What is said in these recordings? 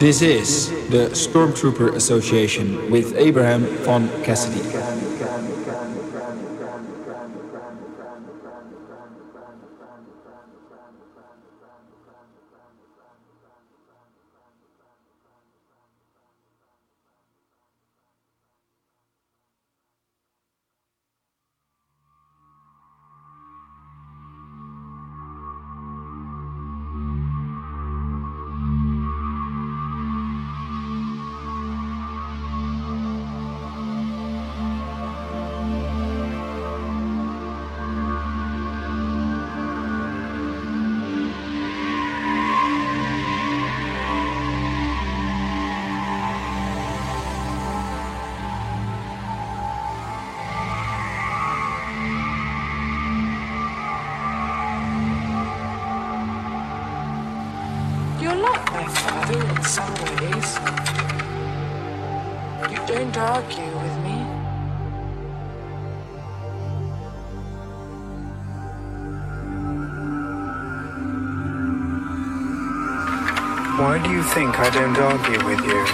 This is the Stormtrooper Association with Abraham von Cassidy. I don't argue with you.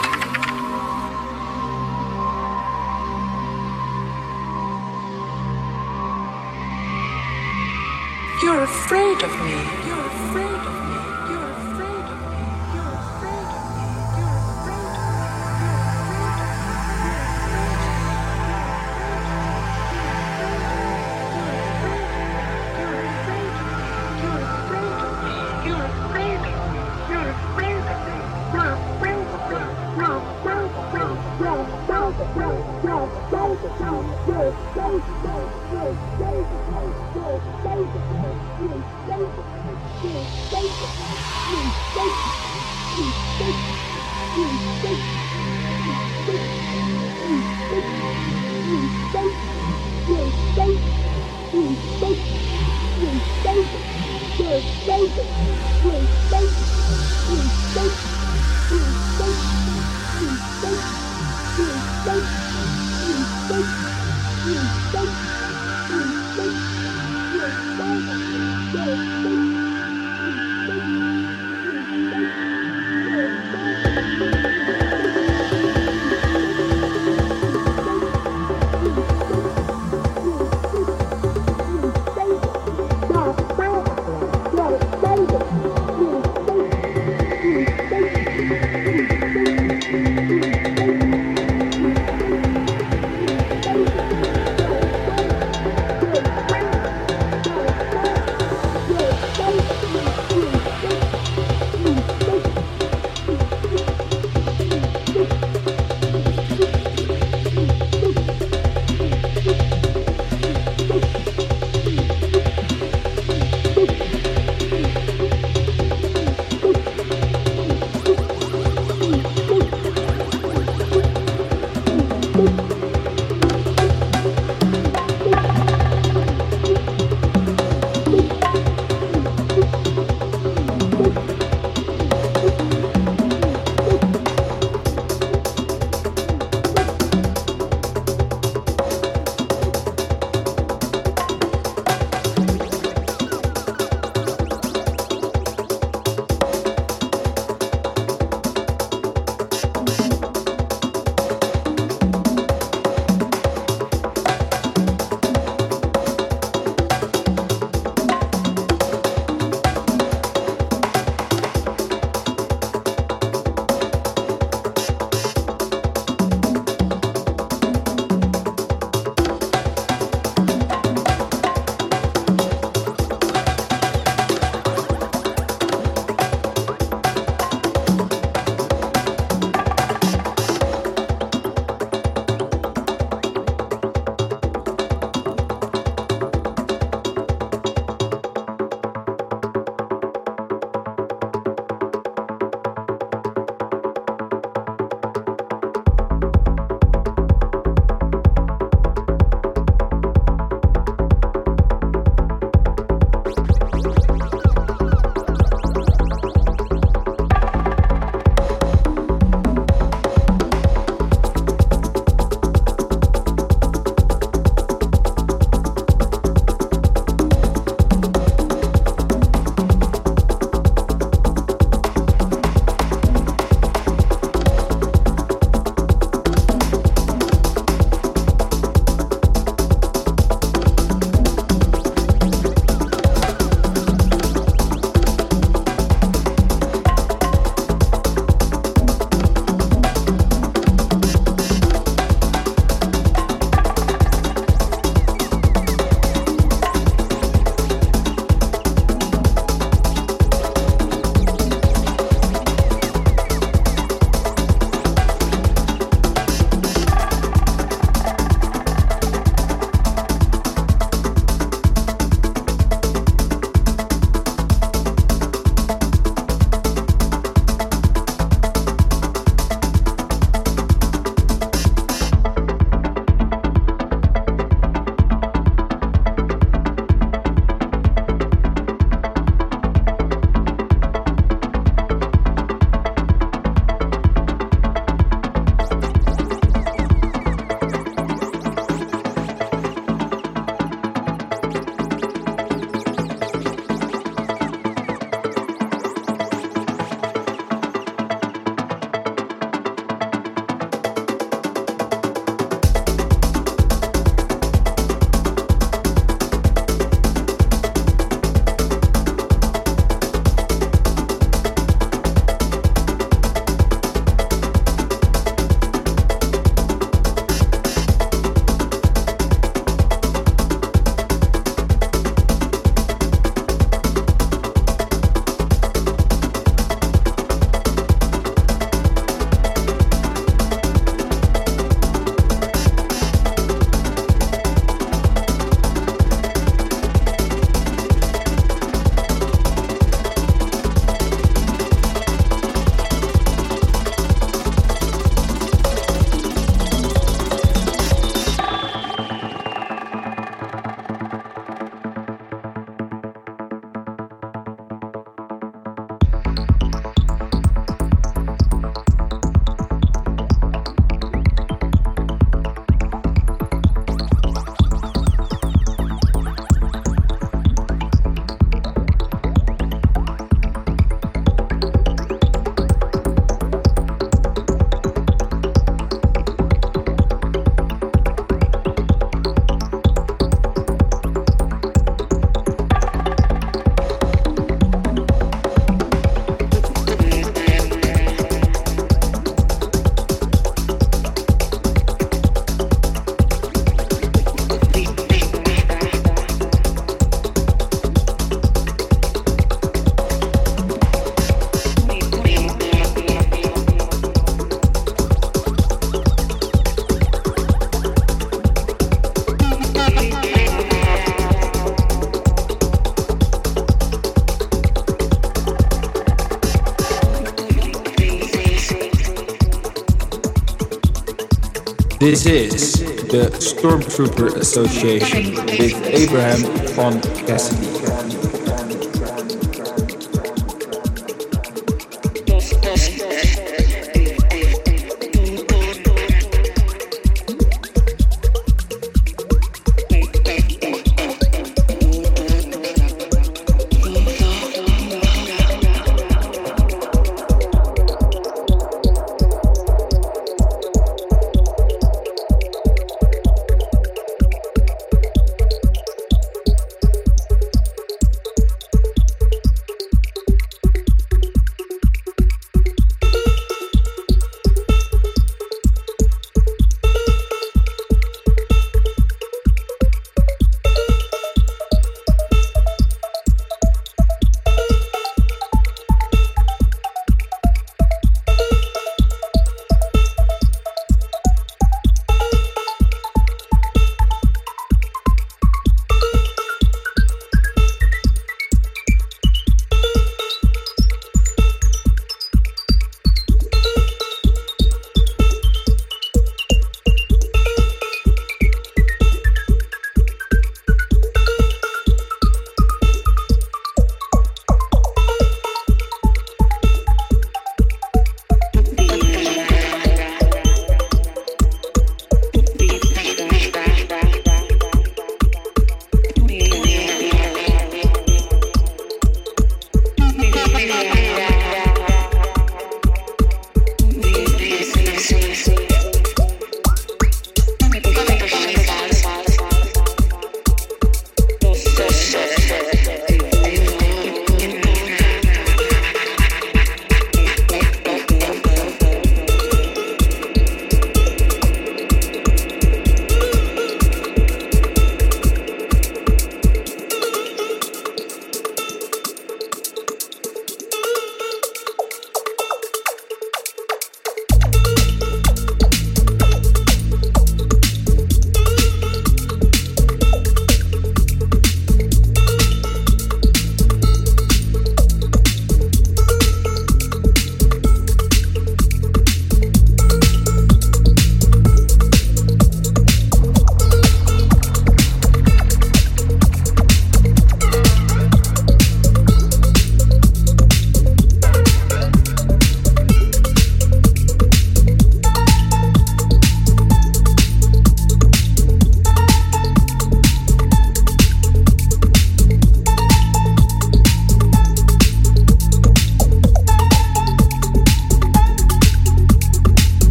This is the Stormtrooper Association with Abraham von Cassidy.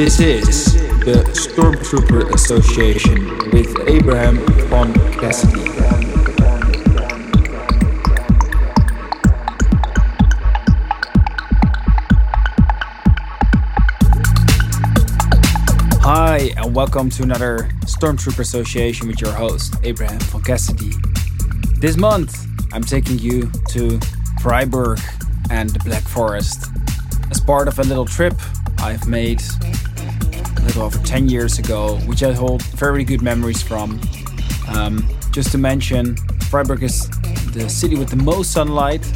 This is the Stormtrooper Association with Abraham von Cassidy. Hi, and welcome to another Stormtrooper Association with your host, Abraham von Cassidy. This month, I'm taking you to Freiburg and the Black Forest as part of a little trip I've made over 10 years ago, which I hold very good memories from. Um, just to mention, Freiburg is the city with the most sunlight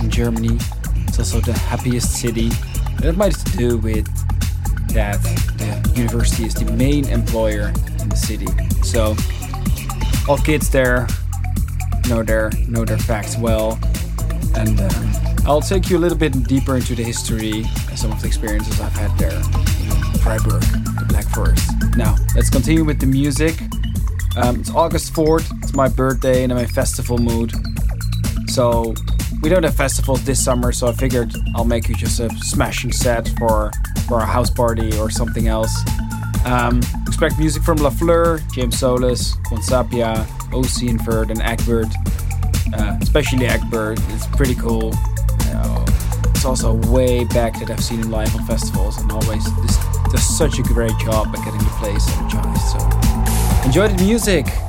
in Germany. It's also the happiest city. That might have to do with that the university is the main employer in the city. So all kids there know their know their facts well, and um, I'll take you a little bit deeper into the history and some of the experiences I've had there in Freiburg, Forest. Now let's continue with the music. Um, it's August 4th, it's my birthday and I'm in festival mood. So we don't have festivals this summer, so I figured I'll make you just a smashing set for for a house party or something else. Um, expect music from La Fleur, James Solis, Sapia, OC & Verde, and Egbert. Uh, especially Egbert, it's pretty cool. Uh, it's also way back that I've seen him live on festivals, and always such a great job at getting the place energized. So enjoy the music.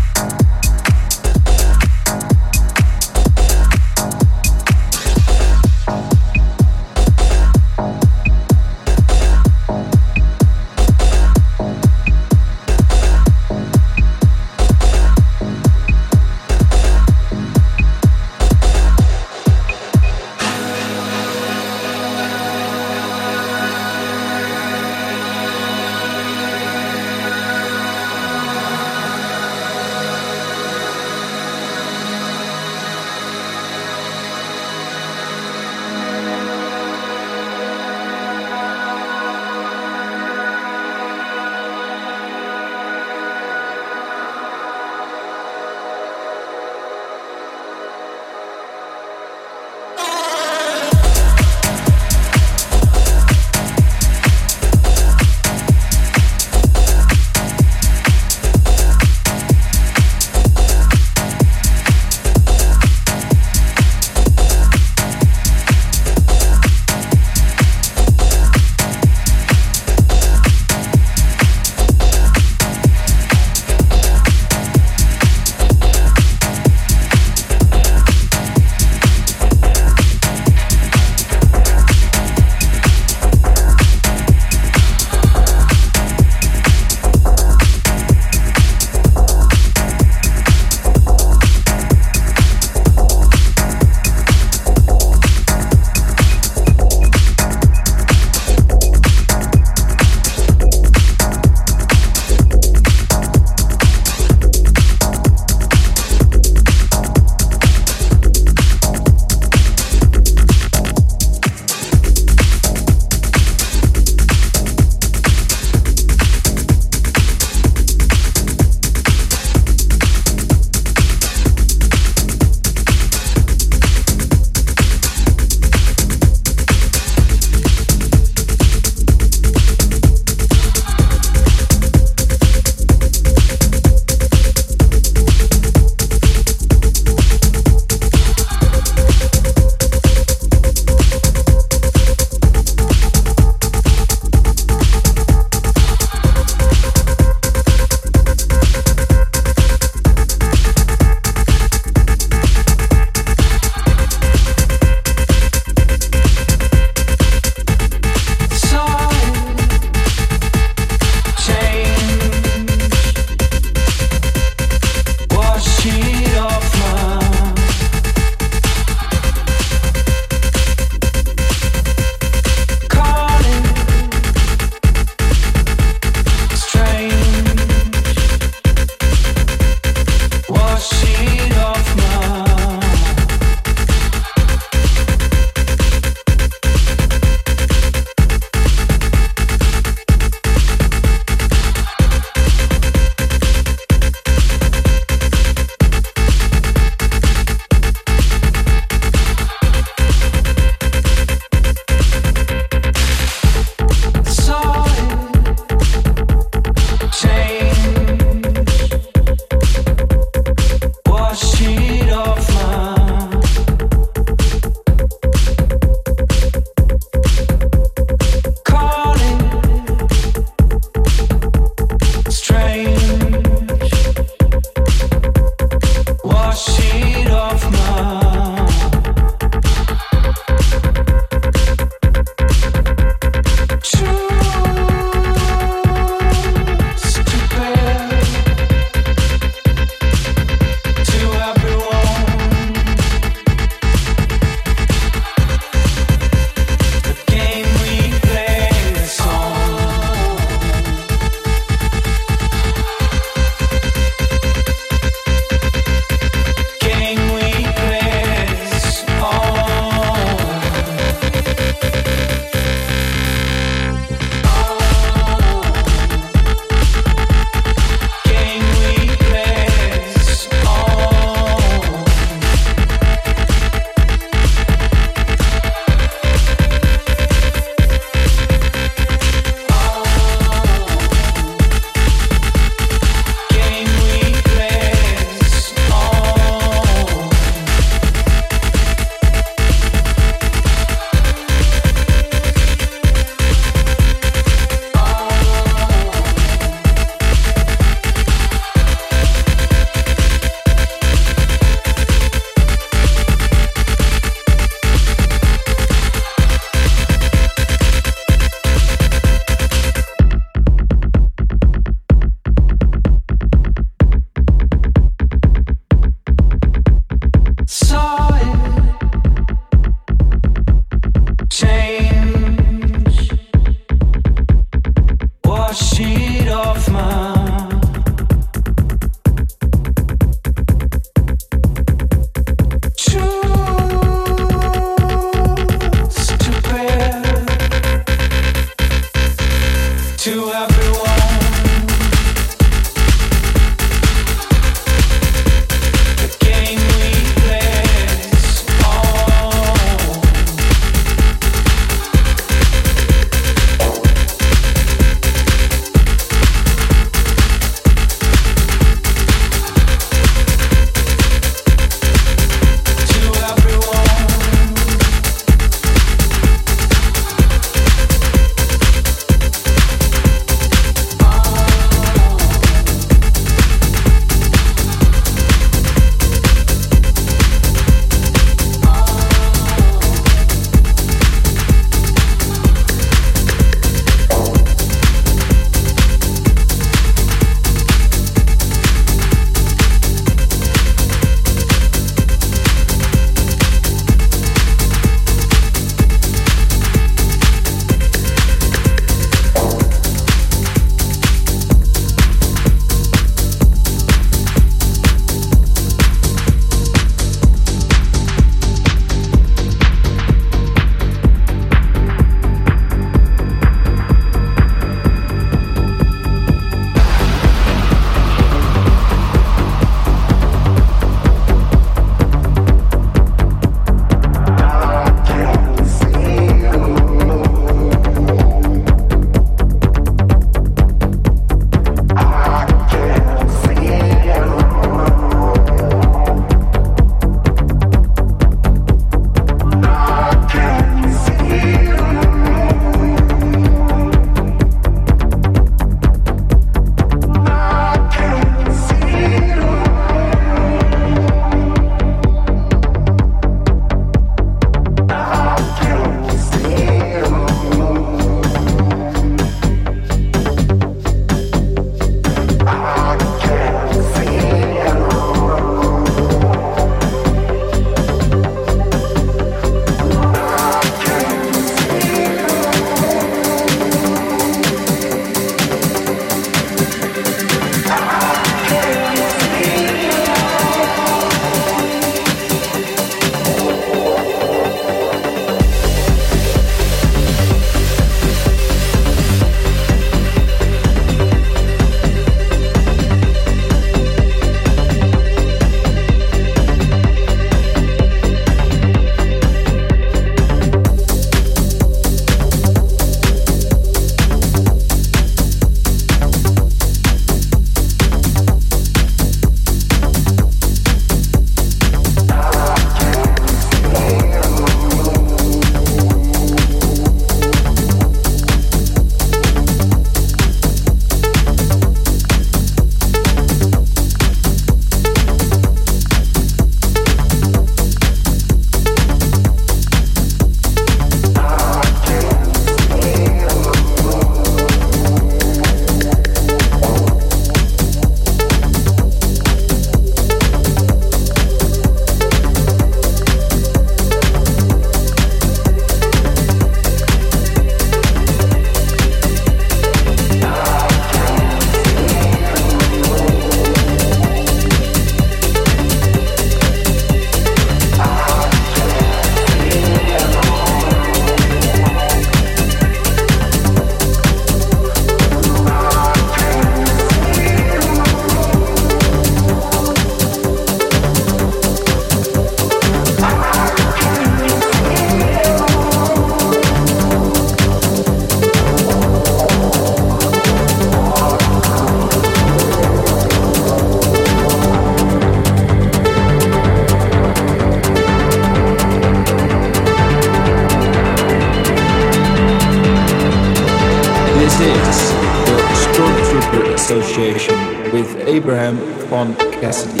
This is the Stormtrooper Association with Abraham von Cassidy.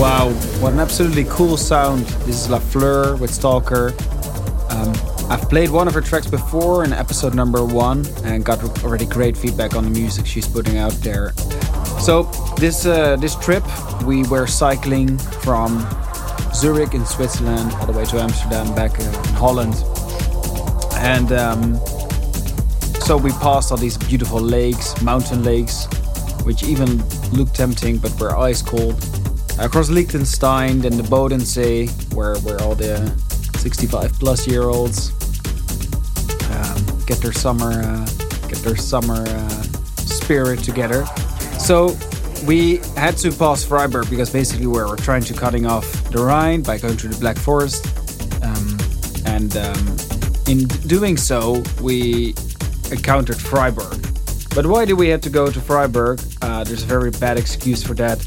Wow, what an absolutely cool sound. This is La Fleur with Stalker. Um, I've played one of her tracks before in episode number one and got already great feedback on the music she's putting out there. So this uh, this trip we were cycling from Zurich in Switzerland all the way to Amsterdam back in Holland, and um, so we passed all these beautiful lakes, mountain lakes, which even looked tempting but were ice cold. Across Liechtenstein, then the Bodensee, where where all the 65 plus year olds um, get their summer uh, get their summer uh, spirit together. So we had to pass Freiburg because basically we were trying to cutting off the Rhine by going through the Black Forest, um, and um, in doing so we encountered Freiburg. But why did we have to go to Freiburg? Uh, there's a very bad excuse for that.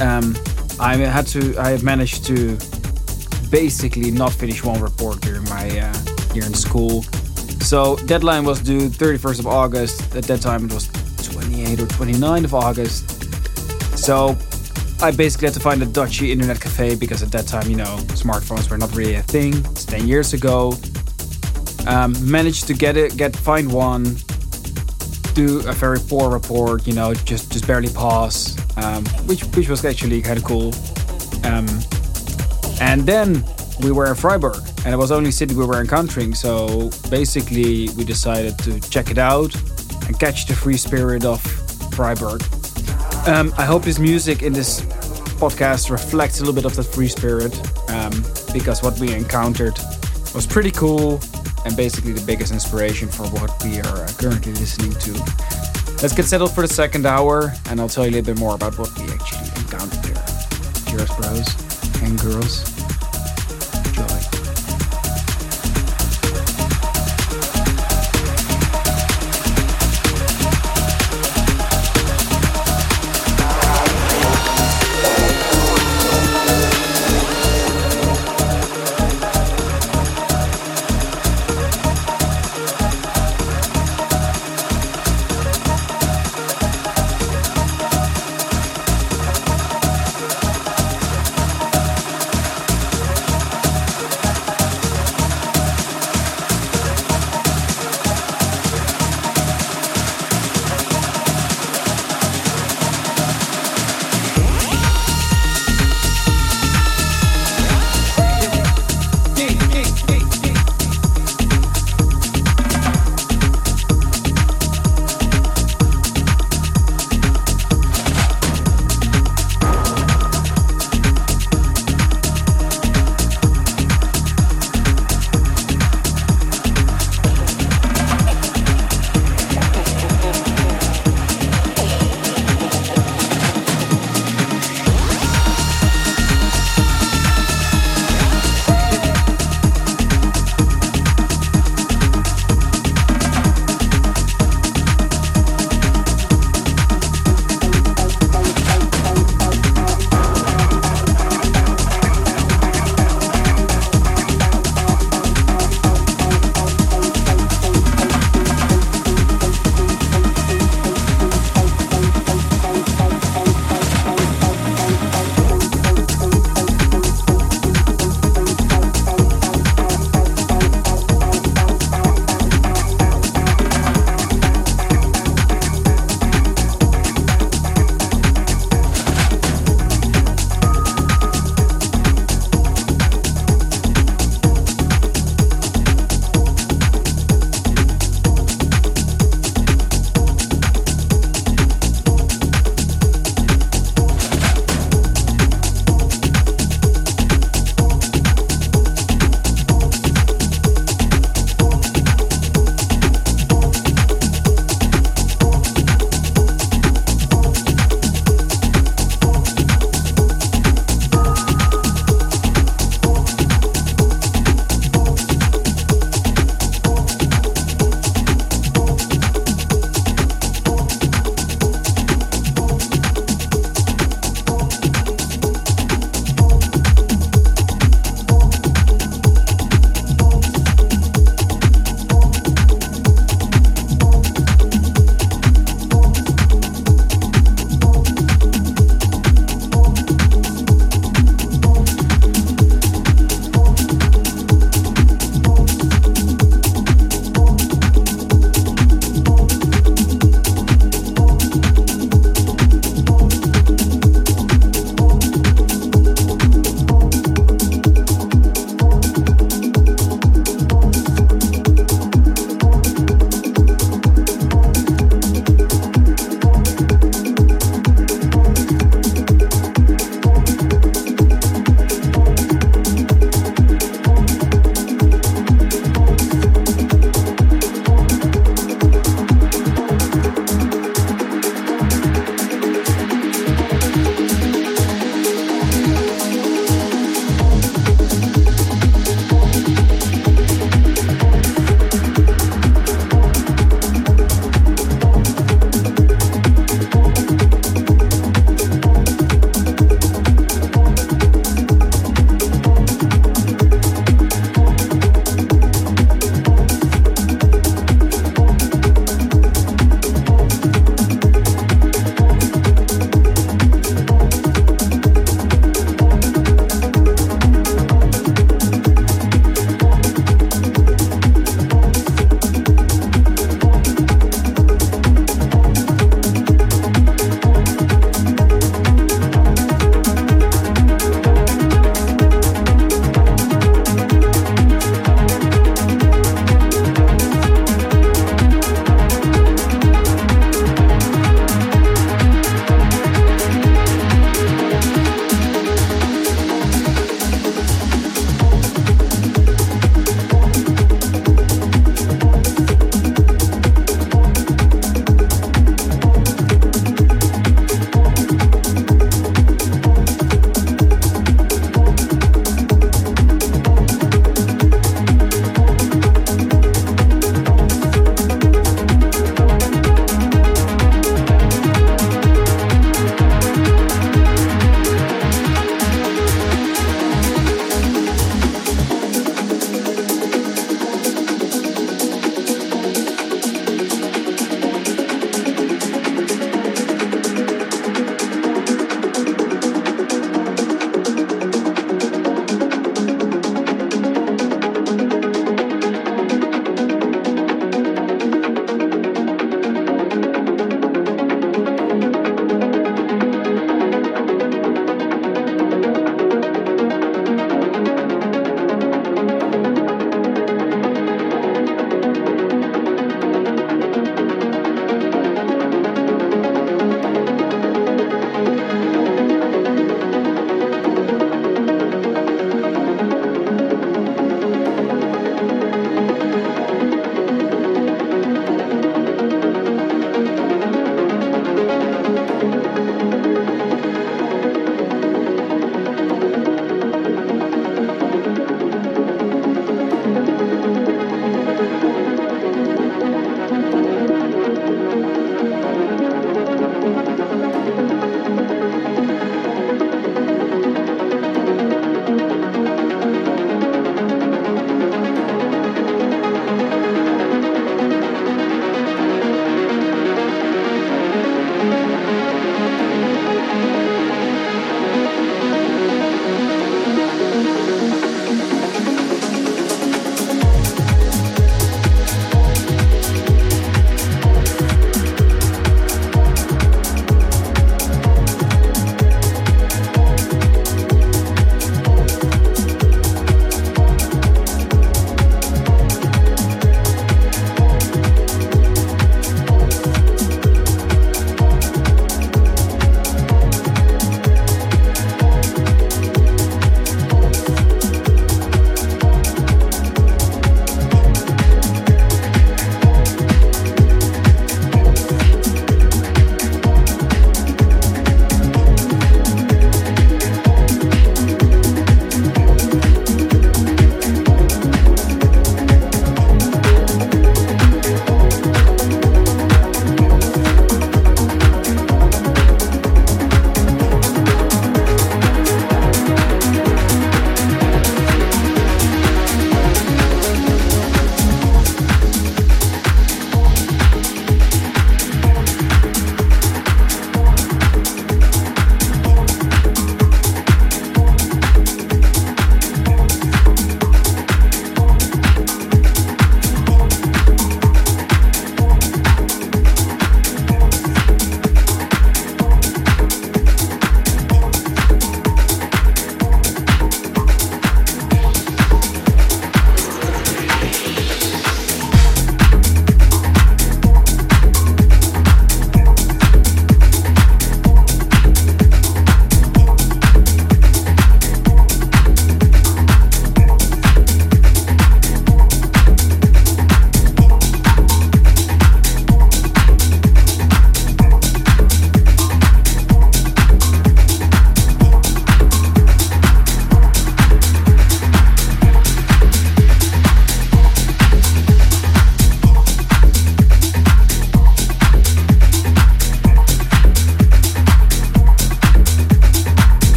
Um, I had to. I managed to basically not finish one report during my uh, year in school. So deadline was due 31st of August. At that time, it was 28 or 29 of August. So I basically had to find a dodgy internet cafe because at that time, you know, smartphones were not really a thing. It's 10 years ago. Um, managed to get it, get find one, do a very poor report, you know, just just barely pass, um, which which was actually kind of cool. Um, and then we were in Freiburg, and it was the only city we were encountering. So basically, we decided to check it out and catch the free spirit of Freiburg. Um, I hope this music in this podcast reflects a little bit of the free spirit, um, because what we encountered was pretty cool and basically the biggest inspiration for what we are uh, currently listening to. Let's get settled for the second hour, and I'll tell you a little bit more about what we actually encountered there. Cheers, bros and girls.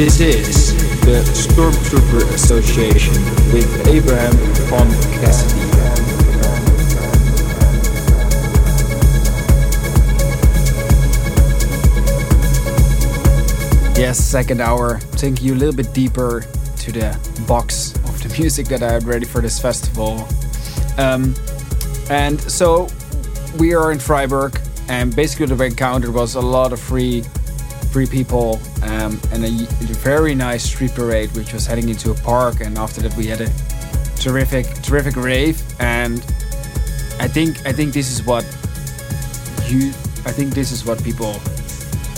This is the Stormtrooper Association with Abraham von Cassidy. Yes, second hour, taking you a little bit deeper to the box of the music that I had ready for this festival. Um, and so we are in Freiburg, and basically what we encountered was a lot of free, free people, um, and a, a very nice street parade, which was heading into a park. And after that, we had a terrific, terrific rave. And I think, I think this is what you, I think this is what people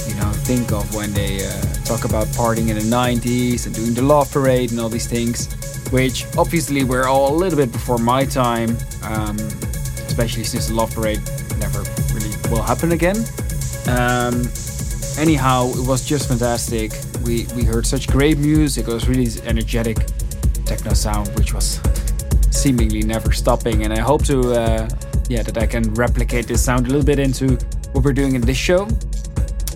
you know think of when they uh, talk about partying in the 90s and doing the love parade and all these things which obviously were all a little bit before my time um, especially since the love parade never really will happen again um, anyhow it was just fantastic. We we heard such great music. It was really energetic techno sound which was seemingly never stopping. And i hope to uh, yeah that i can replicate this sound a little bit into what we're doing in this show.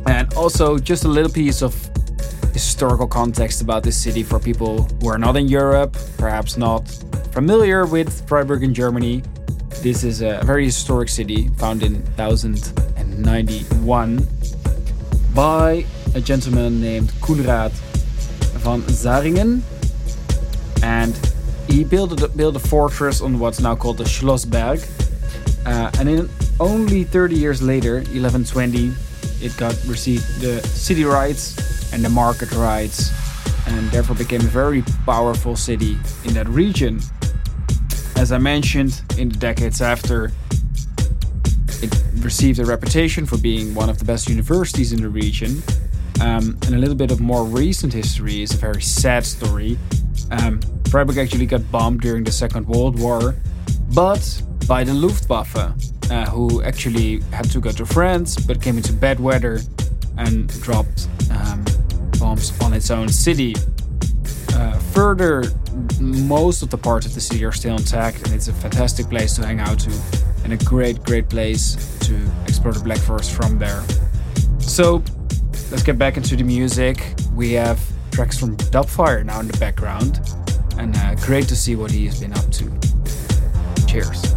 And also just a little piece of historical context about this city for people who are not in Europe, perhaps not familiar with Freiburg in Germany. This is a very historic city found in 1091 by a gentleman named Koenraad van Zähringen. And he built a, built a fortress on what's now called the Schlossberg. Uh, and in only 30 years later, 1120, it got received the city rights and the market rights and therefore became a very powerful city in that region. As I mentioned, in the decades after, received a reputation for being one of the best universities in the region. Um, and a little bit of more recent history is a very sad story. Um, Freiburg actually got bombed during the Second World War, but by the Luftwaffe, uh, who actually had to go to France but came into bad weather and dropped um, bombs on its own city. Further, most of the parts of the city are still intact, and it's a fantastic place to hang out to, and a great, great place to explore the Black Forest from there. So, let's get back into the music. We have tracks from Dubfire now in the background, and uh, great to see what he has been up to. Cheers.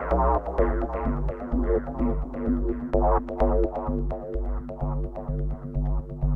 Thank you.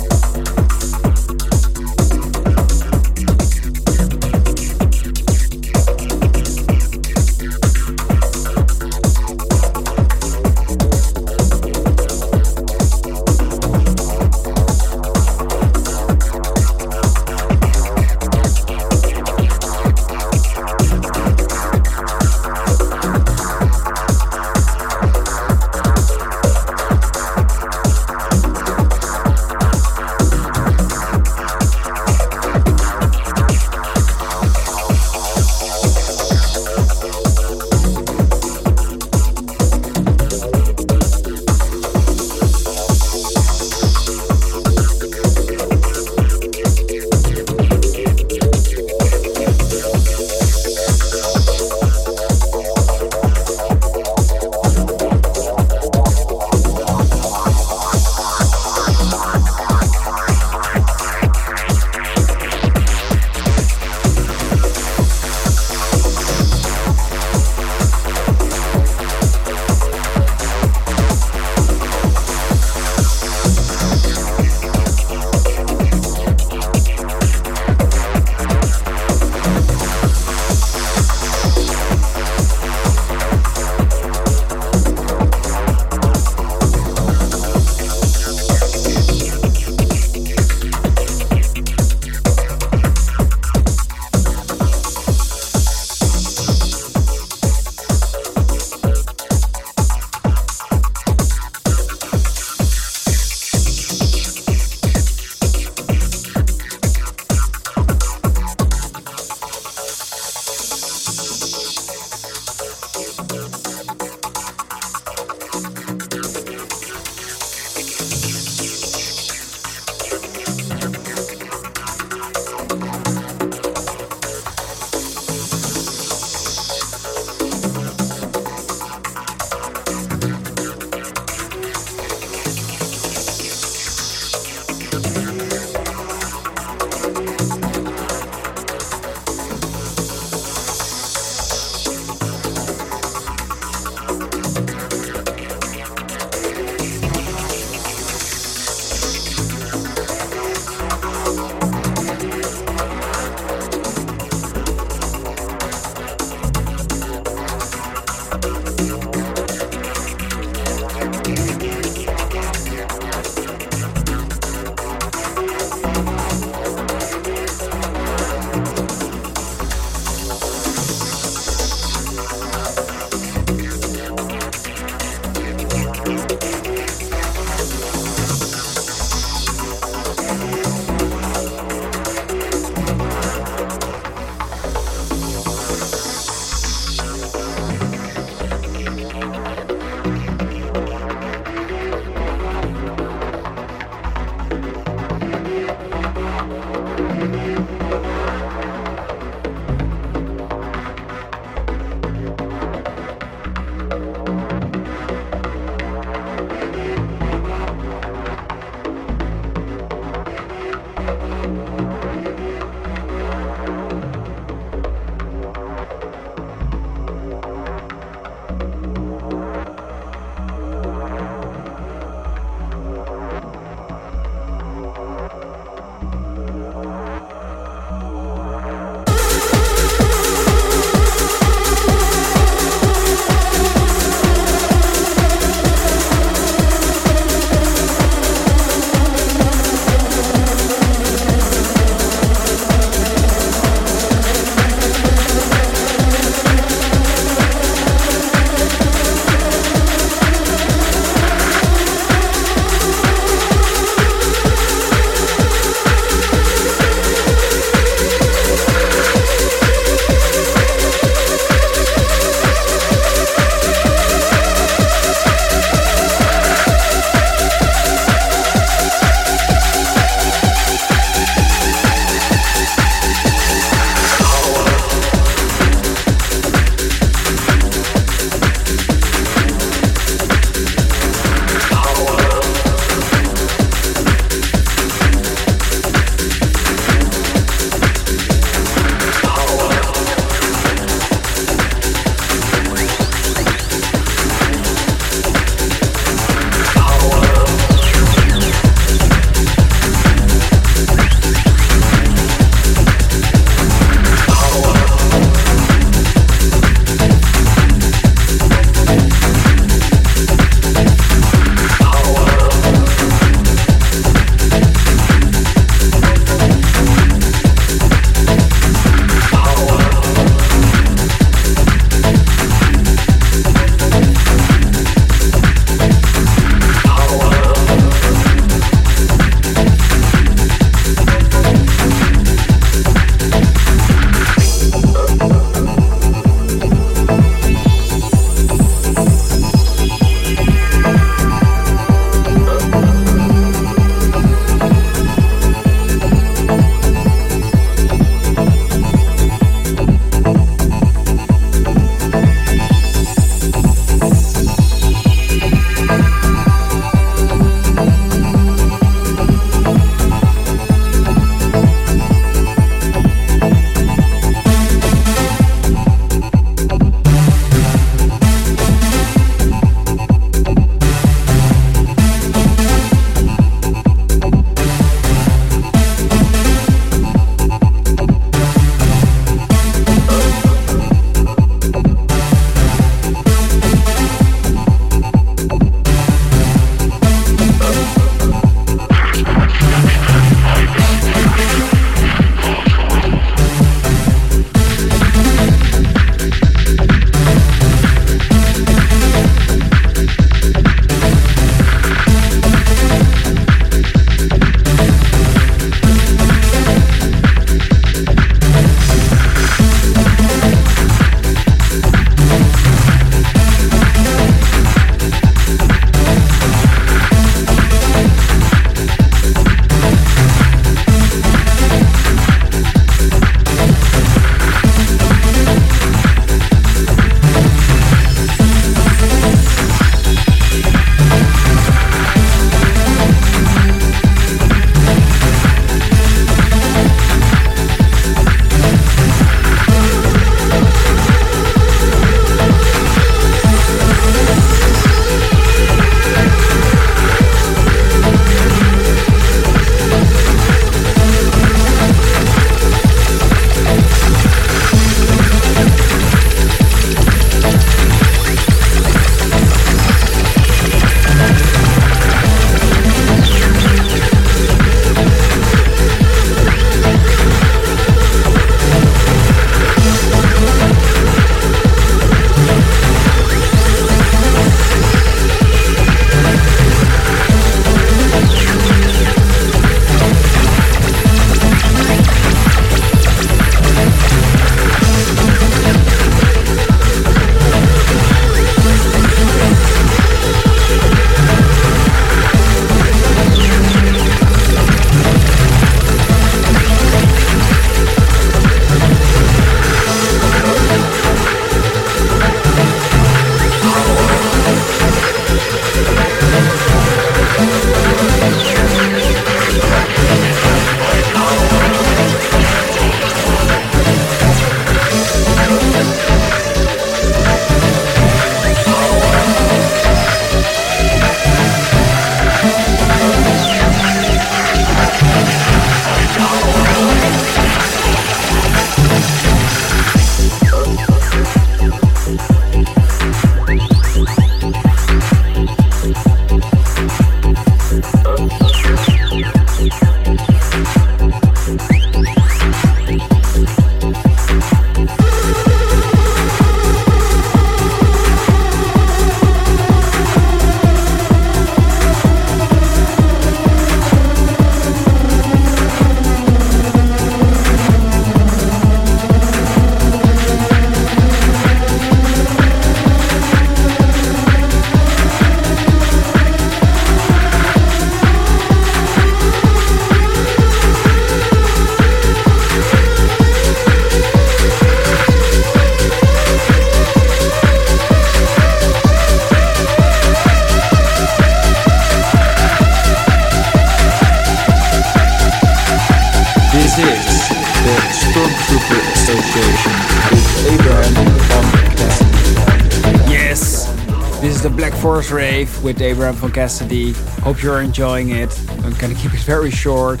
With Abraham von Cassidy. Hope you're enjoying it. I'm gonna keep it very short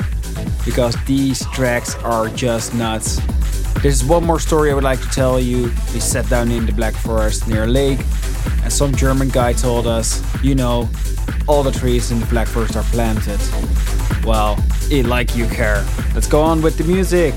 because these tracks are just nuts. There's one more story I would like to tell you. We sat down in the Black Forest near a lake, and some German guy told us, you know, all the trees in the Black Forest are planted. Well, it like you care. Let's go on with the music.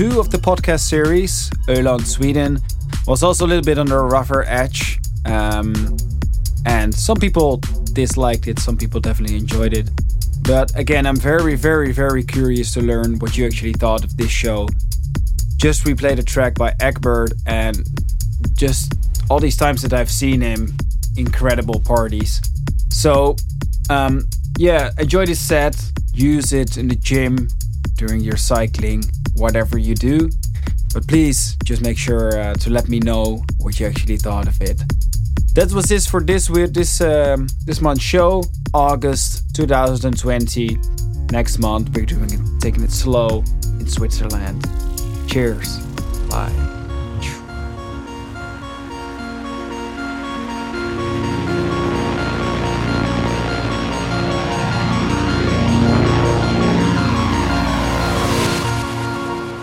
Two of the podcast series, Öland Sweden, was also a little bit on the rougher edge. Um, and some people disliked it, some people definitely enjoyed it. But again, I'm very, very, very curious to learn what you actually thought of this show. Just replayed a track by Egbert, and just all these times that I've seen him, incredible parties. So, um, yeah, enjoy this set, use it in the gym, during your cycling, whatever you do. But please just make sure uh, to let me know what you actually thought of it. That was this for this week, this um, this month's show, August 2020. Next month we're doing it, taking it slow in Switzerland. Cheers. Bye.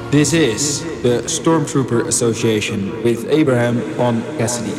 This is the Stormtrooper Association with Abraham von Cassidy.